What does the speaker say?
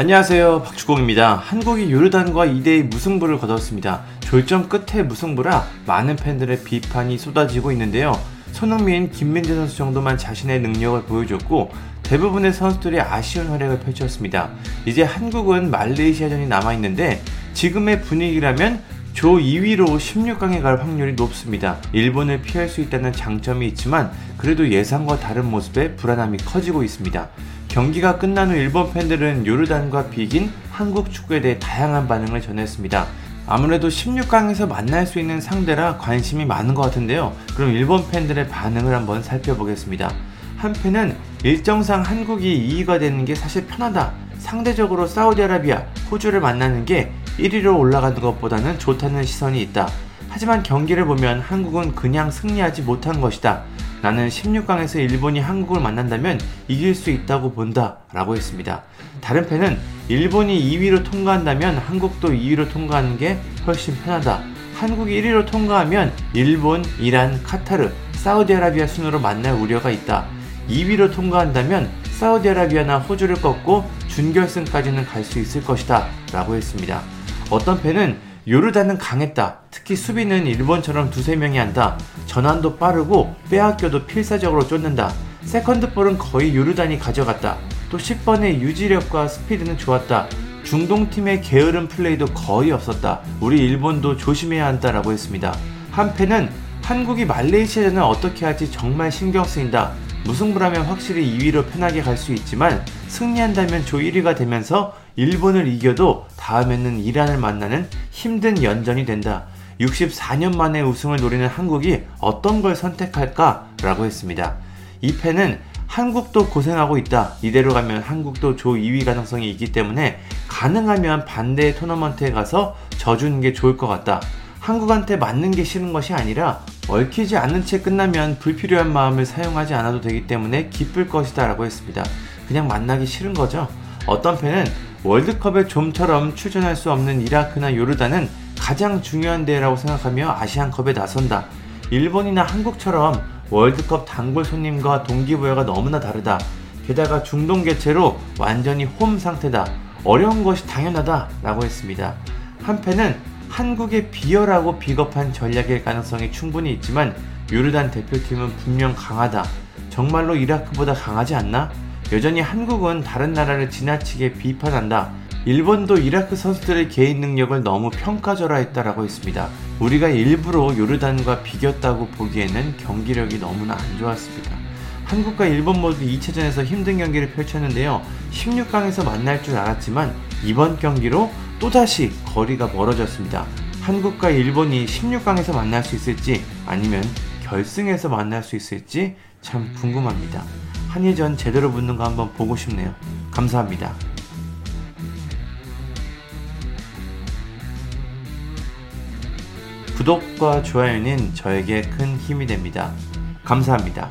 안녕하세요 박주공입니다. 한국이 요르단과 2대2 무승부를 거뒀습니다. 졸점 끝에 무승부라 많은 팬들의 비판이 쏟아지고 있는데요. 손흥민, 김민재 선수 정도만 자신의 능력을 보여줬고 대부분의 선수들이 아쉬운 활약을 펼쳤습니다. 이제 한국은 말레이시아전이 남아있는데 지금의 분위기라면 조 2위로 16강에 갈 확률이 높습니다. 일본을 피할 수 있다는 장점이 있지만 그래도 예상과 다른 모습에 불안함이 커지고 있습니다. 경기가 끝난 후 일본 팬들은 요르단과 비긴 한국 축구에 대해 다양한 반응을 전했습니다. 아무래도 16강에서 만날 수 있는 상대라 관심이 많은 것 같은데요. 그럼 일본 팬들의 반응을 한번 살펴보겠습니다. 한 팬은 일정상 한국이 2위가 되는 게 사실 편하다. 상대적으로 사우디아라비아, 호주를 만나는 게 1위로 올라가는 것보다는 좋다는 시선이 있다. 하지만 경기를 보면 한국은 그냥 승리하지 못한 것이다. 나는 16강에서 일본이 한국을 만난다면 이길 수 있다고 본다. 라고 했습니다. 다른 팬은 일본이 2위로 통과한다면 한국도 2위로 통과하는 게 훨씬 편하다. 한국이 1위로 통과하면 일본, 이란, 카타르, 사우디아라비아 순으로 만날 우려가 있다. 2위로 통과한다면 사우디아라비아나 호주를 꺾고 준결승까지는 갈 수 있을 것이다. 라고 했습니다. 어떤 팬은 요르단은 강했다. 특히 수비는 일본처럼 두세 명이 한다. 전환도 빠르고 빼앗겨도 필사적으로 쫓는다. 세컨드볼은 거의 요르단이 가져갔다. 또 10번의 유지력과 스피드는 좋았다. 중동팀의 게으른 플레이도 거의 없었다. 우리 일본도 조심해야 한다라고 했습니다. 한팬은 한국이 말레이시아전을 어떻게 할지 정말 신경 쓰인다. 무승부라면 확실히 2위로 편하게 갈 수 있지만 승리한다면 조 1위가 되면서 일본을 이겨도 다음에는 이란을 만나는 힘든 연전이 된다. 64년 만에 우승을 노리는 한국이 어떤 걸 선택할까? 라고 했습니다. 이 팬은 한국도 고생하고 있다. 이대로 가면 한국도 조 2위 가능성이 있기 때문에 가능하면 반대의 토너먼트에 가서 져주는 게 좋을 것 같다. 한국한테 맞는 게 싫은 것이 아니라 얽히지 않은 채 끝나면 불필요한 마음을 사용하지 않아도 되기 때문에 기쁠 것이다 라고 했습니다. 그냥 만나기 싫은 거죠. 어떤 팬은 월드컵에 좀처럼 출전할 수 없는 이라크나 요르단은 가장 중요한 대회라고 생각하며 아시안컵에 나선다. 일본이나 한국처럼 월드컵 단골 손님과 동기부여가 너무나 다르다. 게다가 중동 개체로 완전히 홈 상태다. 어려운 것이 당연하다. 라고 했습니다. 한편은 한국의 비열하고 비겁한 전략일 가능성이 충분히 있지만 요르단 대표팀은 분명 강하다. 정말로 이라크보다 강하지 않나? 여전히 한국은 다른 나라를 지나치게 비판한다. 일본도 이라크 선수들의 개인 능력을 너무 평가절하했다라고 했습니다. 우리가 일부러 요르단과 비겼다고 보기에는 경기력이 너무나 안 좋았습니다. 한국과 일본 모두 2차전에서 힘든 경기를 펼쳤는데요. 16강에서 만날 줄 알았지만 이번 경기로 또다시 거리가 멀어졌습니다. 한국과 일본이 16강에서 만날 수 있을지 아니면 결승에서 만날 수 있을지 참 궁금합니다. 한일전 제대로 붙는 거 한번 보고 싶네요. 감사합니다. 구독과 좋아요는 저에게 큰 힘이 됩니다. 감사합니다.